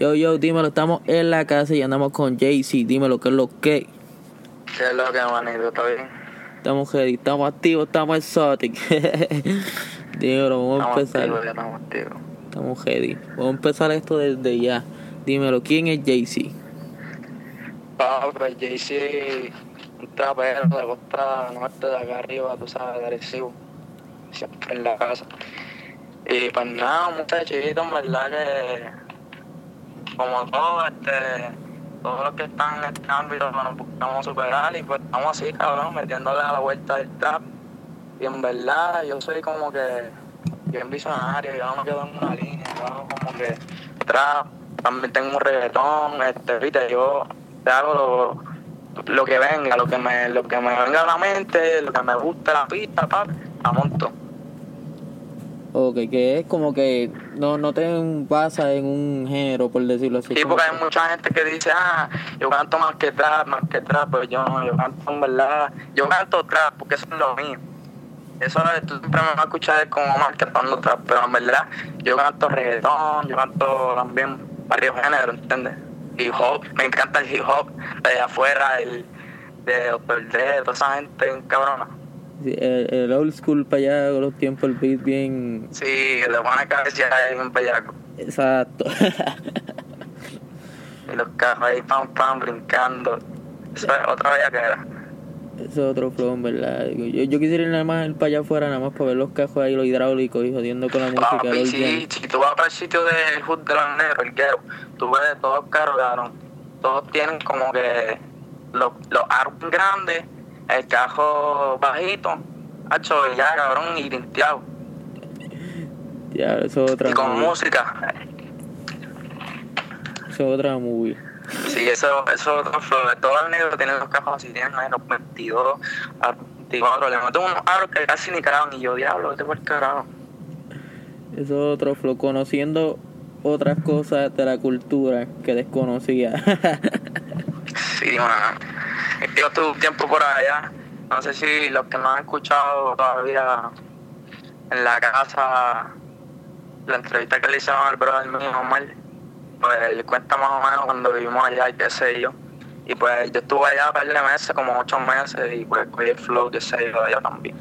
Yo, yo, dímelo, estamos en la casa y andamos con Jaycee. Dímelo, ¿qué es lo que? ¿Qué es lo que, manito? ¿Está bien? Estamos ready, estamos activos, estamos exotic. dímelo, vamos a empezar. activos, ya estamos activos. Estamos ready. Vamos a empezar esto desde ya. Dímelo, ¿quién es Jaycee? Pues Jaycee, un trapero de costa norte de acá arriba, tú sabes, de Arecibo. Siempre en la casa. Y pues nada, muchachitos, en verdad que como todos, este, todos los que están en este ámbito nos buscamos superar y pues estamos así, cabrón, metiéndole a la vuelta del trap. Y en verdad yo soy como que bien visionario, yo no me quedo en una línea, yo hago como que trap, también tengo un reggaetón, este, viste, yo te hago lo, lo que venga, lo que me, lo que me venga a la mente, lo que me guste la pista, papi, la monto. Ok, que es como que no, no te basas en un género, por decirlo así. Sí, porque que- hay mucha gente que dice, ah, yo canto más que trap, más que trap, pero yo no, yo canto en verdad, yo canto trap porque eso es lo mío. Eso es, tú siempre me vas a escuchar como más cantando trap, pero en verdad yo canto reggaetón, yo canto también varios géneros, ¿entiendes? Hip hop, me encanta el hip hop de afuera, el de Dr. Dre, toda esa gente cabrona. El, el old school para allá, con los tiempos, el beat bien. Sí, le pone cabeza ahí bien bellaco. Exacto. Y los carros ahí pam pam brincando. Eso es otra bellaquera. Eso es otro flow, en verdad. Yo, yo quisiera ir nada más para allá afuera, nada más para ver los cajos ahí, los hidráulicos y jodiendo con la música. Papi, sí, si tú vas para el sitio del Hood de los Negros, el Guero, tú ves todos los carros. Todos tienen como que los, los aros grandes, el cajo bajito, hacho ya, cabrón, y limpiado. Ya, eso es otra Y con movie. música. Eso es otra movie. Sí, eso, eso es otro flow. Todos los negros tienen los cajos así, tienen los 22, aros 24. Le meten unos aros que casi ni caraban. Y yo, diablo, vete por el carajo. Eso es otro flow. Conociendo otras cosas de la cultura que desconocía. Sí, man. Yo estuve un tiempo por allá. No sé si los que no han escuchado todavía en la casa la entrevista que le hicieron al brother mío, Omar, pues él cuenta más o menos cuando vivimos allá y qué sé yo. Y pues yo estuve allá un par de meses, como ocho meses, y pues cogí el flow, qué sé yo, allá también.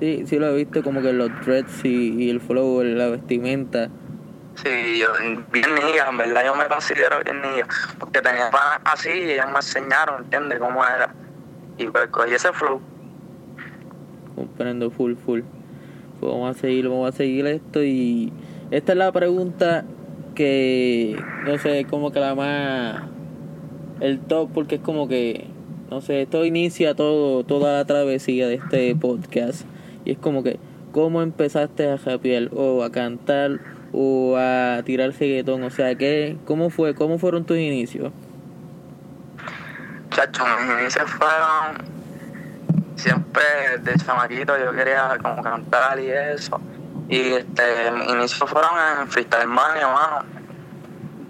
sí, sí lo he visto como que los dreads y, y el flow, la vestimenta. Sí, yo bien niga, en verdad yo me considero bien niga, porque tenía panas así y ellas me enseñaron, ¿entiendes? Cómo era. Y pues cogí ese flow. comprendo full full pues vamos a seguir vamos a seguir esto y esta es la pregunta que no sé como que la más el top porque es como que no sé esto inicia todo toda la travesía de este podcast y es como que cómo empezaste a rapear o a cantar o a tirar reggaetón o sea que cómo fue cómo fueron tus inicios Chacho, mis inicios fueron siempre de chamaquito, yo quería como cantar y eso. Y este, mis inicios fueron en Freestyle Mania, mano.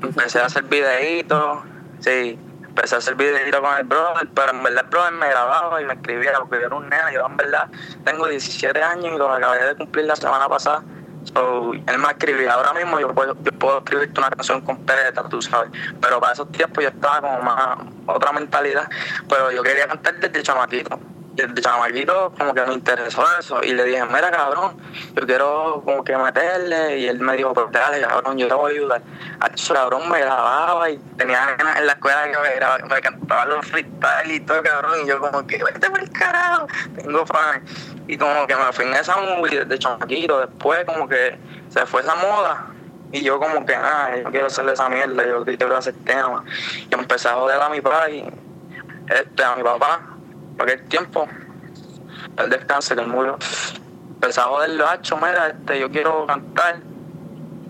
Empecé a hacer videitos, sí, empecé a hacer videitos con el brother, pero en verdad el brother me grababa y me escribía porque yo era un nene, yo en verdad tengo 17 años y lo acabé de cumplir la semana pasada. So, él me escribía, ahora mismo yo puedo, yo puedo escribirte una canción completa, tú sabes, pero para esos tiempos yo estaba como más otra mentalidad, pero yo quería cantar desde chamaquito, desde chamaquito como que me interesó eso y le dije, mira cabrón, yo quiero como que meterle y él me dijo, pues dale cabrón, yo te voy a ayudar. A eso cabrón me grababa y tenía ganas en la escuela que me, grababa, me cantaba los freestyle y todo cabrón y yo como que vete por el carajo, tengo fan. Y como que me fui en esa movie desde chamaquito, después como que se fue esa moda y yo como que, ah, yo quiero hacerle esa mierda, yo quiero hacer tema. Y empecé a joder a mi papá y este, a mi papá, para aquel tiempo, el descanse que él murió. Empecé a joderlo, hacho, mira, este, yo quiero cantar,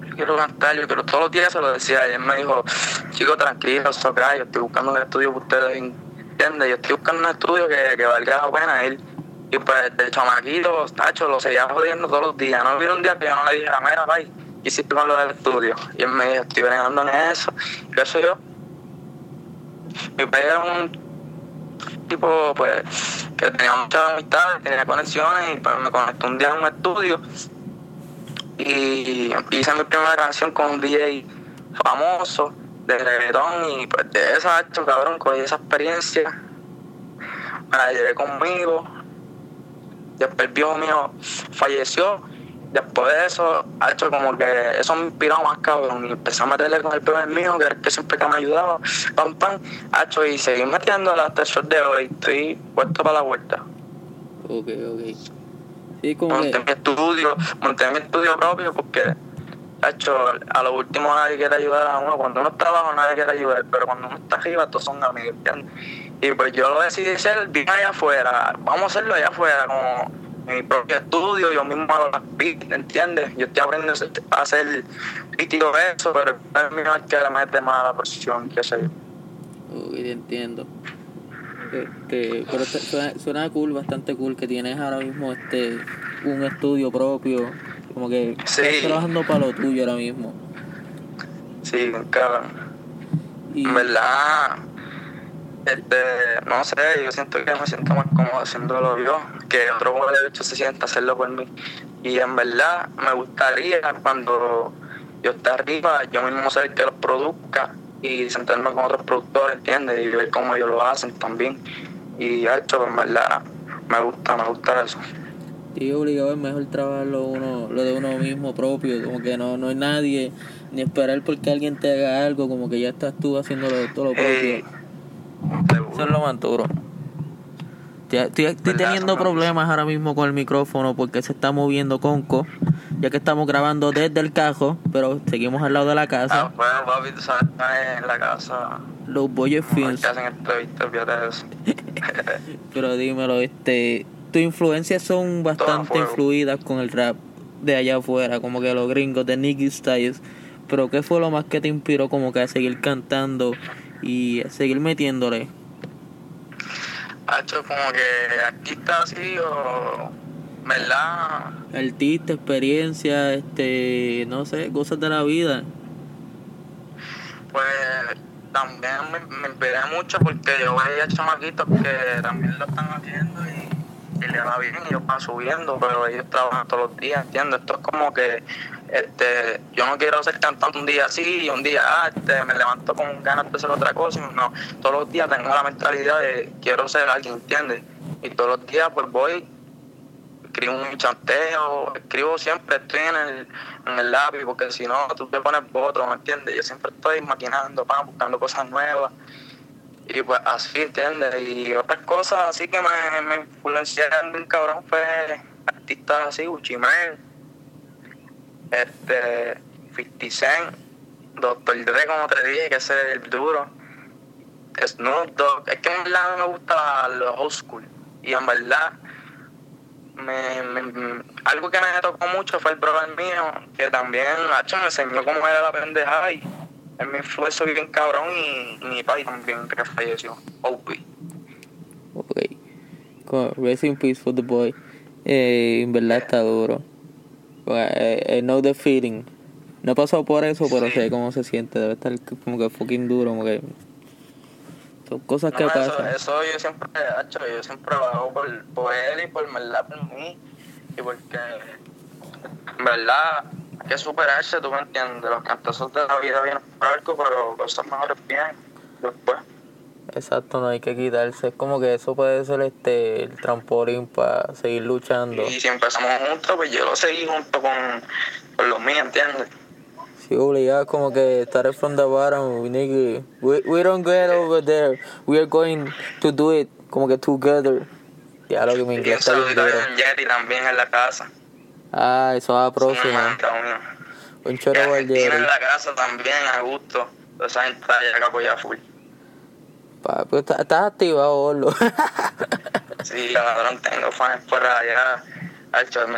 yo quiero cantar, yo quiero, todos los días se lo decía, y él me dijo, chico, tranquilo, Socra, yo estoy buscando un estudio para ustedes, ¿entiendes? Yo estoy buscando un estudio que, que valga la pena ir. Y pues de chamaquito, tacho, lo seguía jodiendo todos los días. No hubiera un día que yo no le dijera, mira, bye, ¿qué hiciste con lo del estudio? Y él me dijo, estoy bregando en eso. ¿Qué soy yo? Mi padre un tipo, pues, que tenía muchas amistades, tenía conexiones, y pues me conectó un día en un estudio. Y hice mi primera canción con un DJ famosos de reggaetón y pues de esa hecho cabrón cogí esa experiencia me la llevé conmigo después el viejo mío falleció después de eso ha hecho como que eso me inspiró más cabrón y empecé a meterle con el primer mío que era el que siempre que me ayudaba pam pam ha hecho y seguí metiéndole hasta el sol de hoy estoy puesto para la vuelta Ok, ok. Sí, como monté que... mi estudio, monté mi estudio propio porque, hecho, a lo último nadie quiere ayudar a uno. Cuando uno está abajo nadie quiere ayudar, pero cuando uno está arriba todos son amigos, ¿entiendes? Y pues yo lo decidí hacer bien allá afuera. Vamos a hacerlo allá afuera, como mi propio estudio, yo mismo hago las beats, ¿entiendes? Yo estoy aprendiendo a hacer beat y todo eso, pero es mi que le mete más a la posición, qué sé yo. Te entiendo. Este, pero te- suena, suena cool, bastante cool que tienes ahora mismo este un estudio propio, como que Sí. estás trabajando para lo tuyo ahora mismo. Sí, cabrón. Y En verdad, este, no sé, yo siento que me siento más cómodo haciéndolo yo, que otro como de hecho se sienta hacerlo por mí. Y en verdad me gustaría cuando yo esté arriba, yo mismo ser el que los produzca y sentarme con otros productores, ¿entiendes? Y ver cómo ellos lo hacen también. Y hecho, en verdad, me gusta, me gusta eso. y obligado es mejor trabajarlo uno, lo de uno mismo propio, como que no, no hay nadie, ni esperar porque alguien te haga algo, como que ya estás tú haciéndolo todo lo propio. Eh, Eso es lo más duro. Estoy, estoy- teniendo problemas ahora mismo con el micrófono porque se está moviendo Conco, ya que estamos grabando desde el cajo, pero seguimos al lado de la Ah, casa. pues, papi, tú sabes, en la casa, Los Boyer los Films. que hacen entrevistas, eso. Pero dímelo, este, tus influencias son bastante influidas con el rap de allá afuera, como que los gringos de Nicky Styles. Pero ¿qué fue lo más que te inspiró como que a seguir cantando y a seguir metiéndole? Ha hecho como que artista así o verdad Artista, experiencia, este, no sé, cosas de la vida. pues también me, me inspiré mucho porque yo veía chamaquitos que también lo están haciendo y, y le va bien y yo paso subiendo pero ellos trabajan todos los días entiendo esto es como que este yo no quiero ser cantante un día así y un día ah, este, me levanto con ganas de hacer otra cosa no todos los días tengo la mentalidad de quiero ser alguien entiendes y todos los días pues voy escribo un chanteo, escribo siempre, estoy en el, en el lápiz, porque si no, tú te pones otro, ¿me entiendes? Yo siempre estoy maquinando, pa, buscando cosas nuevas, y pues así, ¿entiendes? Y otras cosas así que me, me influenciaron cabrón fue artistas así, Mane, este, 50 Cent, Dr. Dre, como te dije, que ese es el duro, Snoop Dogg, es que en verdad me gusta los old y en verdad me, algo que me tocó mucho fue el brother mío, que también hacho, me enseñó cómo era la pendejada y él me influenció bien cabrón y mi padre también que falleció, Opie. Ok. In peace for the boy. Eh, en verdad está duro. I, I know the feeling. No he pasado por eso, pero Sí. sé cómo se siente. Debe estar como que fucking duro. Como que... Son cosas que No, eso, pasan. eso yo siempre, hacho, yo siempre hago por, por él y por verdad por mí y porque en verdad hay que superarse, tú me entiendes, los cantazos de la vida vienen por algo, pero cosas mejores vienen después. Exacto, no hay que quitarse. Es como que eso puede ser este el trampolín para seguir luchando. Y si empezamos juntos, pues yo lo seguí junto con, con los míos, ¿entiendes? Sí, obligado, como que started from the bottom. We, need to- we, we don't get over there. We are going to do it como que together. Ya lo que un inglés está bien Jerry también en la casa. Ah, eso va a Un choro Argentina Jerry. en la casa también, a gusto. Esa gente allá que apoya full. Pa- pues está- Estás activado, Orlo. Sí, cabrón, tengo fans por allá. Hacho, en.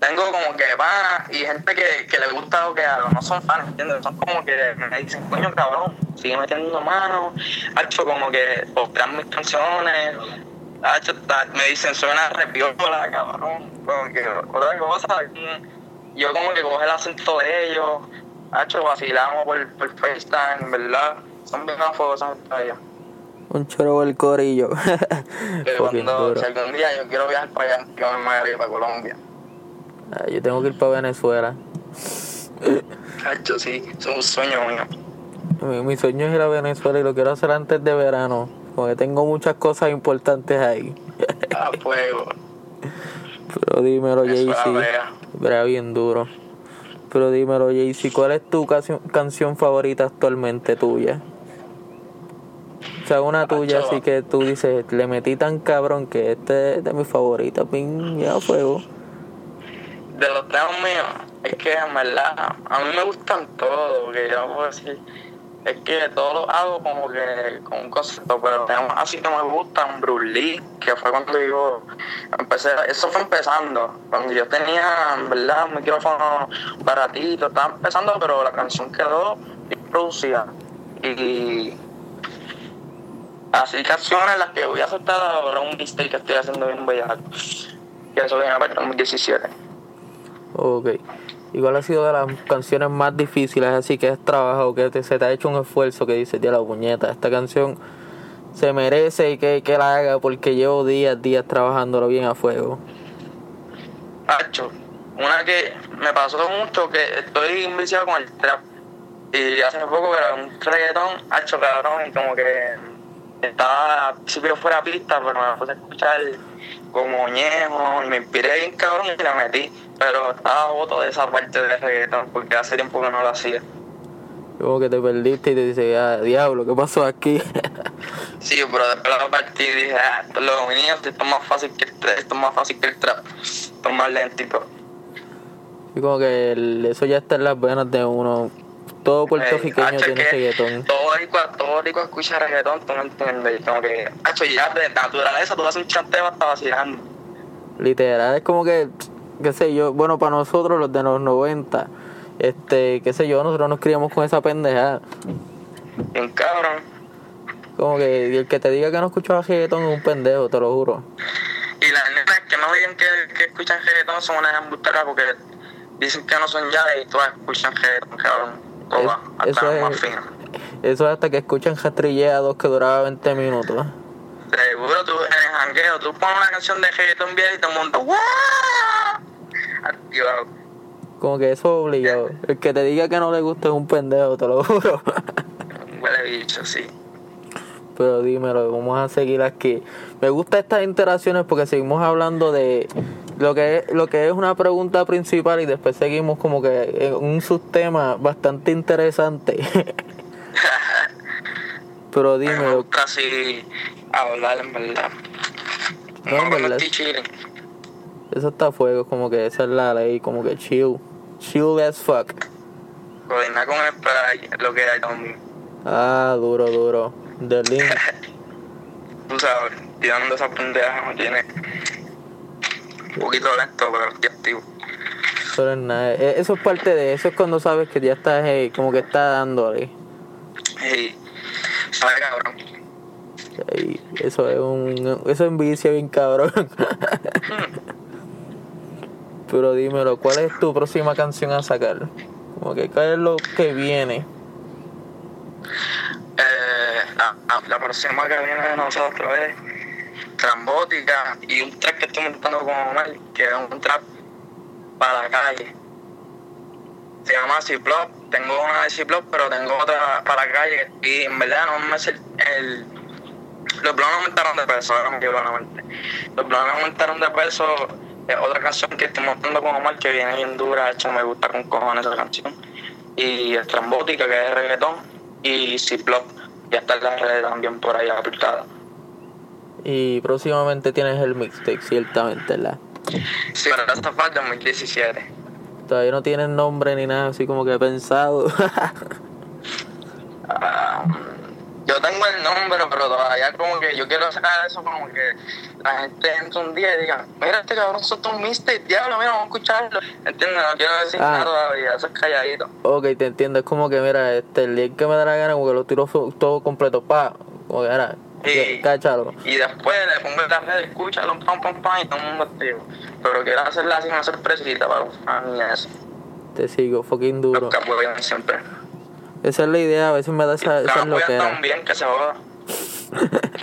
Tengo como que panas y gente que, que le gusta lo que hago. No son fans, ¿entiendes? Son como que me dicen, coño, cabrón, sigue metiendo mano. Hacho, como que postean mis canciones. Hacho, me dicen, suena repiola, cabrón. Como que otra cosa. Yo como que coge el acento de ellos. Hacho, vacilamos por, por FaceTime, ¿verdad? Son bien afogosos allá. Un choro el corillo. Fucking cuando, si algún día yo quiero viajar para allá, yo me ir para Colombia. Ah, Yo tengo que ir para Venezuela. Hacho, sí, es un sueño mío. Mi, mi sueño es ir a Venezuela y lo quiero hacer antes de verano. Porque tengo muchas cosas importantes ahí. A fuego. Pero dímelo, Jaycee. Verá bien duro. Pero dímelo, Jaycee, ¿cuál es tu canción, canción favorita actualmente tuya? O sea, una tuya Acho. así que tú dices, le metí tan cabrón que este es de mis favoritas, ping, ya fuego. De los temas míos, es que en verdad, a mí me gustan todos, que yo puedo decir, es que todos los hago como que con un concepto, pero temas así que me gustan, Bruce Lee, que fue cuando yo empecé, eso fue empezando, cuando yo tenía, en verdad, un micrófono baratito, estaba empezando, pero la canción quedó producida. Y así canciones las que voy a soltar ahora un mistake que estoy haciendo bien bellaco, que eso viene para el 2017. Ok. ¿Y cuál ha sido de las canciones más difíciles así que has trabajado, que te- se te ha hecho un esfuerzo que dices, ya la puñeta, esta canción se merece y que, que la haga porque llevo días, días trabajándolo bien a fuego? Hacho, una que me pasó mucho que estoy enviciado con el trap. Y hace poco era un reggaetón, hacho cabrón, y como que estaba al principio fuera de pista, pero me puse a escuchar como ñejo y me inspiré bien cabrón y la metí. Pero estaba voto de esa parte del reggaetón porque hace tiempo que no lo hacía. Como que te perdiste y te dices, ah, diablo, ¿qué pasó aquí? Sí, pero después la partí y dije, ah, lo mío, esto es más fácil que el trap, esto es más fácil que el trap, esto es más lentito. y como que el- eso ya está en las venas de uno. Todo puertorriqueño hacho, tiene reggaetón. Todo rico, todo rico escucha reggaetón, tú no entiendes. Y como que, hacho, ya de naturaleza tú haces un chanteo hasta vacilando. Literal, es como que, qué sé yo, bueno, para nosotros los de los 90, este, qué sé yo, nosotros nos criamos con esa pendejada. Bien cabrón. Como que el que te diga que no escuchaba reggaetón es un pendejo, te lo juro. Y las nenas que no digan que, que escuchan reggaetón son unas embusteras porque dicen que no son ya y todas escuchan reggaetón, cabrón. Es- hasta eso es-. Eso es hasta que escuchan Jastrilleados que duraba 20 minutos. Seguro tú en el jangueo, tú pones una canción de reggaetón vieja y todo el mundo, ¡guau! Activado. Como que eso es obligado. El que te diga que no le gusta es un pendejo, te lo juro. Huele bicho, sí. Pero dímelo, vamos a seguir aquí. Me gustan estas interacciones porque seguimos hablando de lo que es, lo que es una pregunta principal y después seguimos como que en un subtema bastante interesante. Pero mí me gusta así hablar en verdad. No, en No, verdad. eso está a fuego, como que esa es la ley, como que chill. Chill as fuck. Coordinar con el spray es lo que hay también. Ah, duro, duro. Link. Tú sabes, tirando esa pendeja me tiene un poquito lento, pero estoy activo. Pero es nada. e- Eso es parte de eso, es cuando sabes que ya estás eh, como que está dándole. Y, ¿sabes, cabrón? Y eso es un eso envicia bien cabrón. Pero dímelo, ¿cuál es tu próxima canción a sacar? Como que cuál es lo que viene. Eh, la próxima que viene de nosotros es Trambótica y un trap que estoy montando con Omar, que es un trap para la calle. Se llama Ciplop. Tengo una de Ciplop, pero tengo otra para la calle. Y en verdad no me el. los planes aumentaron de peso. Los planes aumentaron de peso. Es otra canción que estoy montando con Omar que viene bien dura. Hecho, me gusta con cojones esa canción. Y Estrambótica, que es reggaetón. Y Ciplop, ya está en las redes también por ahí aplicada. Y próximamente tienes el mixtape, ciertamente, ¿verdad? Sí, el 2017. Todavía no tienes nombre ni nada así como que pensado. Ah, yo tengo el nombre, pero todavía como que yo quiero sacar eso como que la gente entre un día y diga, mira este cabrón soltó un mixtape, diablo, mira, vamos a escucharlo. ¿Entiendes? No quiero decir Ah. nada todavía, eso es calladito. ok, te entiendo. Es como que, mira, este, el día que me da la gana, como que lo tiro todo completo, pa. Como que, mira, Sí. cáchalo. Y después le pongo en las redes, escúchalo, pam, pam, pam, y todo el mundo activo. Pero quiero hacerla así una sorpresita para los fans y eso. Te sigo, fucking duro. Los que siempre. Esa es la idea, a veces me da esa, esa apoyan loquera. tan bien que se joda.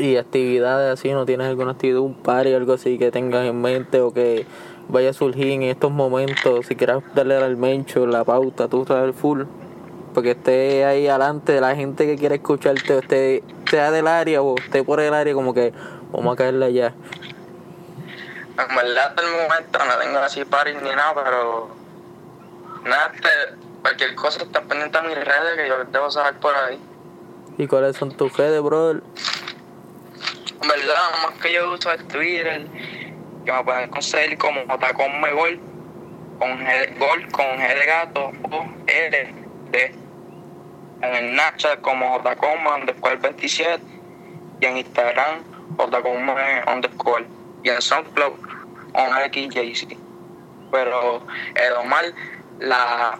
Y actividades así, ¿no tienes alguna actividad, un party, algo así que tengas en mente o que vaya a surgir en estos momentos, si quieras darle al mencho, la pauta, tú sabes el full, porque esté ahí adelante de la gente que quiere escucharte, esté, sea del área o esté por el área, como que vamos a caerle allá. En verdad, hasta el momento no tengo así paris ni nada, pero nada, este, cualquier cosa está pendiente a mis redes que yo debo saber por ahí. ¿Y cuáles son tus redes, brother? En verdad, más que yo uso es Twitter, que me pueden conseguir como JCOMEGOL, con G, gol con G de gato o L de. En el Snapchat como JCOME underscore 27 y en Instagram JCOME underscore y en SoundCloud OnXJC. Pero el Omar, la,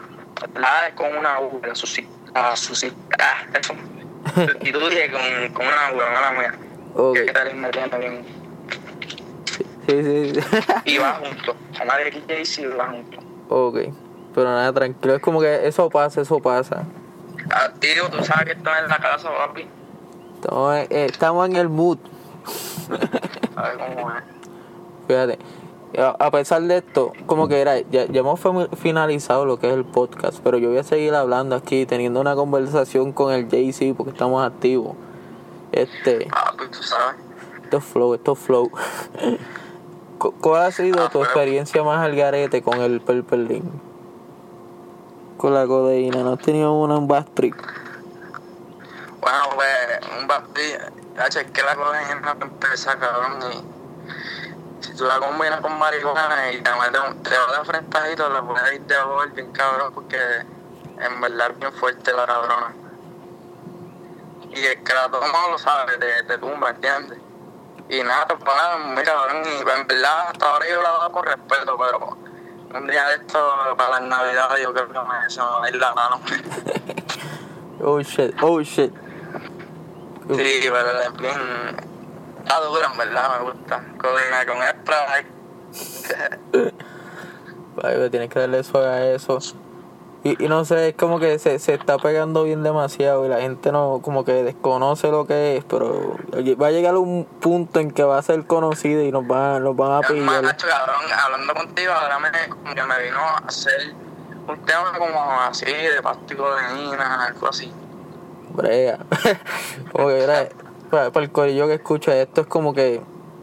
la es con una U, la susi, la susi, ah, eso. Y tú dije con, con una U, mala mía. Ok. Que tal me tiene bien. Sí, sí, sí. Y va junto. Omar XJC va junto. ok. Pero nada, tranquilo, es como que eso pasa, eso pasa. Ah, tío, tú sabes que estás en la casa, papi. Estamos, en- eh, estamos en el mood. A ver cómo es. Fíjate, a a pesar de esto, como que era, ya, ya hemos finalizado lo que es el podcast, pero yo voy a seguir hablando aquí, teniendo una conversación con el JC porque estamos activos. Este, Papi, tú sabes. esto es flow, esto es flow. Cu- ¿Cuál ha sido Ah, tu pues. experiencia más al garete con el perperlín? Con la codeína, ¿no has tenido una en bad trip? Bueno, pues, un bastilla. Hacho, es que la cocaína te empieza, cabrón. Y si tú la combinas con marihuana y te metes un- te vas de frentajito, le puedes ir de gol bien cabrón, porque en verdad es bien fuerte la cabrona. Y el que la toma lo sabe, te, te tumba, ¿entiendes? Y nada, te pones muy cabrón. Y en verdad, hasta ahora yo la hago con respeto, pero un día de esto, para las navidades, yo creo que me, se me va a ir la mano. Oh shit, oh shit. Sí, pero es bien. Está dura, en verdad, me gusta. Con spray. Ay, pero tienes que darle suave a eso. Y, y no sé, es como que se, se está pegando bien demasiado y la gente no, como que desconoce lo que es, pero va a llegar un punto en que va a ser conocido y nos van, nos van a pillar. Cabrón, hablando contigo, ahora me, que me vino a hacer un tema como así, de plástico de nina, algo así. Brea. como que era, para, para el corillo que escucha esto es como que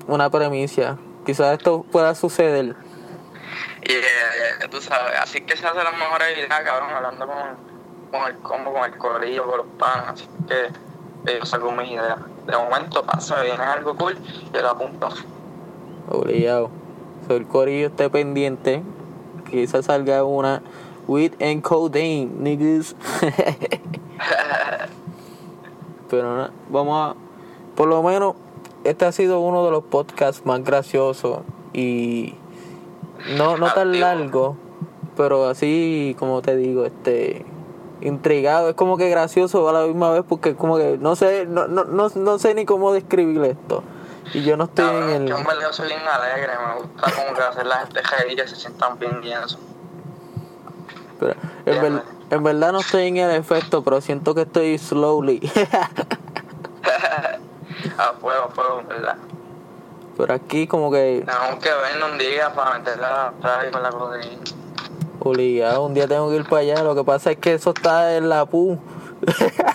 una premisa. Quizás esto pueda suceder. Y eh, tú sabes, así que se hacen las mejores ideas, cabrón, hablando con, con el combo, con el corillo, con los panas. Así que eh, yo saco mis ideas. De momento pasa, viene algo cool, yo lo apunto. Obligado. So, el corillo esté pendiente. Quizás salga una with and codeine, niggas. Pero no, vamos a. Por lo menos, este ha sido uno de los podcasts más graciosos y. No, no tan largo, pero así como te digo, este. Intrigado, es como que gracioso a la misma vez porque como que no sé, no, no, no, no sé ni cómo describir esto. Y yo no estoy en el. Yo en verdad soy bien alegre, me gusta como que hacer la gente que se sientan bien y eso. Pero en, ver- en verdad no estoy en el efecto, pero siento que estoy slowly. A fuego, a fuego, en verdad. Pero aquí como que Tenemos que vernos un día para meterla atrás con la codeína. obligado, un día tengo que ir para allá. Lo que pasa es que eso está en la PU.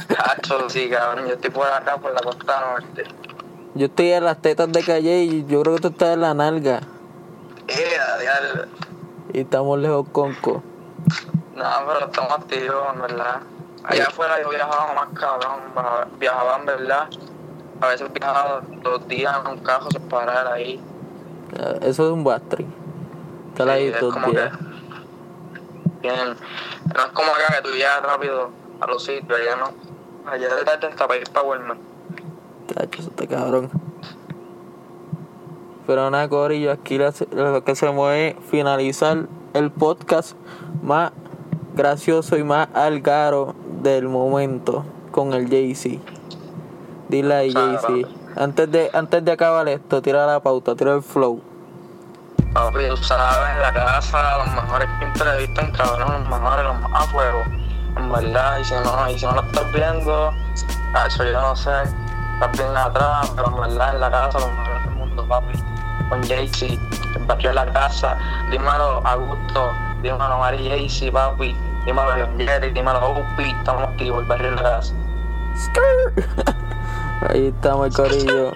Cacho, sí, cabrón, yo estoy por acá, por la costa norte. yo estoy en las tetas de calle y yo creo que tú estás en la nalga. Eh. Y estamos lejos conco. No, pero estamos activos, en verdad. Allá afuera yo viajaba más cabrón, ba- viajaba en verdad. A veces viajaba dos días en un carro sin parar ahí. Eh, Eso es un bastri. Estar ahí es dos días. que bien, no es como acá que tú llegas rápido a los sitios, allá no. Allá de tarde hasta para ir para Walmart. Tacho, eso está cabrón. Pero nada, Corillo, aquí lo que hacemos es finalizar el podcast más gracioso y más algaro del momento con el Jay-Z. Dile ahí, Jay-Z. Antes de, antes de acabar esto, tira la pauta, tira el flow. Papi, tú sabes, la casa, los mejores que entrevistan, cabrón, los mejores, los más a fuego. En verdad, y si no, y si no lo estás viendo, eso yo no sé, estás bien atrás, pero en verdad en la casa, los mejores del mundo, papi. Con Jay-Z. el barrio de la casa, dímelo Augusto, dímelo Mari Jaycee, papi, dímelo John Jerry, dímelo Opie, estamos activos, el barrio de la casa. Ahí estamos, el corillo.